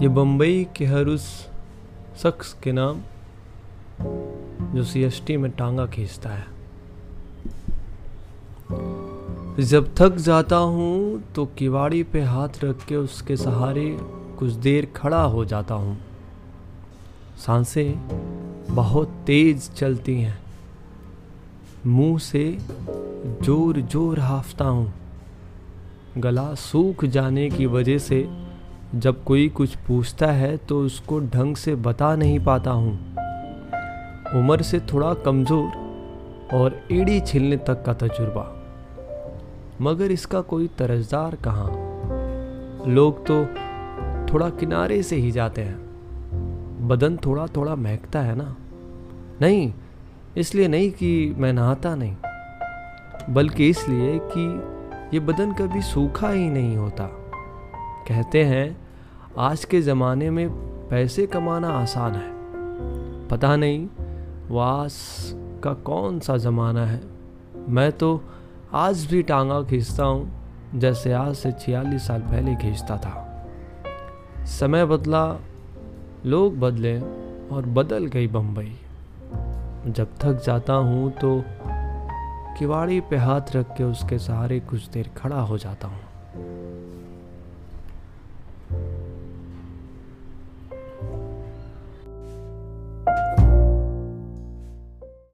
ये बम्बई के हर उस शख्स के नाम जो सीएसटी में टांगा खींचता है। जब थक जाता हूँ तो किवाड़ी पे हाथ रख के उसके सहारे कुछ देर खड़ा हो जाता हूँ। साँसें बहुत तेज चलती हैं। मुँह से ज़ोर ज़ोर हाफता हूँ। गला सूख जाने की वजह से जब कोई कुछ पूछता है तो उसको ढंग से बता नहीं पाता हूँ। उम्र से थोड़ा कमज़ोर और एड़ी छिलने तक का तजुर्बा। मगर इसका कोई तरजदार कहाँ? लोग तो थोड़ा किनारे से ही जाते हैं। बदन थोड़ा थोड़ा महकता है ना? नहीं, इसलिए नहीं कि मैं नहाता नहीं, बल्कि इसलिए कि ये बदन कभी सूखा ही नहीं होता। कहते हैं, आज के ज़माने में पैसे कमाना आसान है। पता नहीं, वास का कौन सा ज़माना है। मैं तो आज भी टांगा खींचता हूँ, जैसे आज से छियालीस साल पहले खींचता था। समय बदला, लोग बदले और बदल गई बम्बई जब थक जाता हूँ तो किवाड़ी पे हाथ रख के उसके सहारे कुछ देर खड़ा हो जाता हूँ।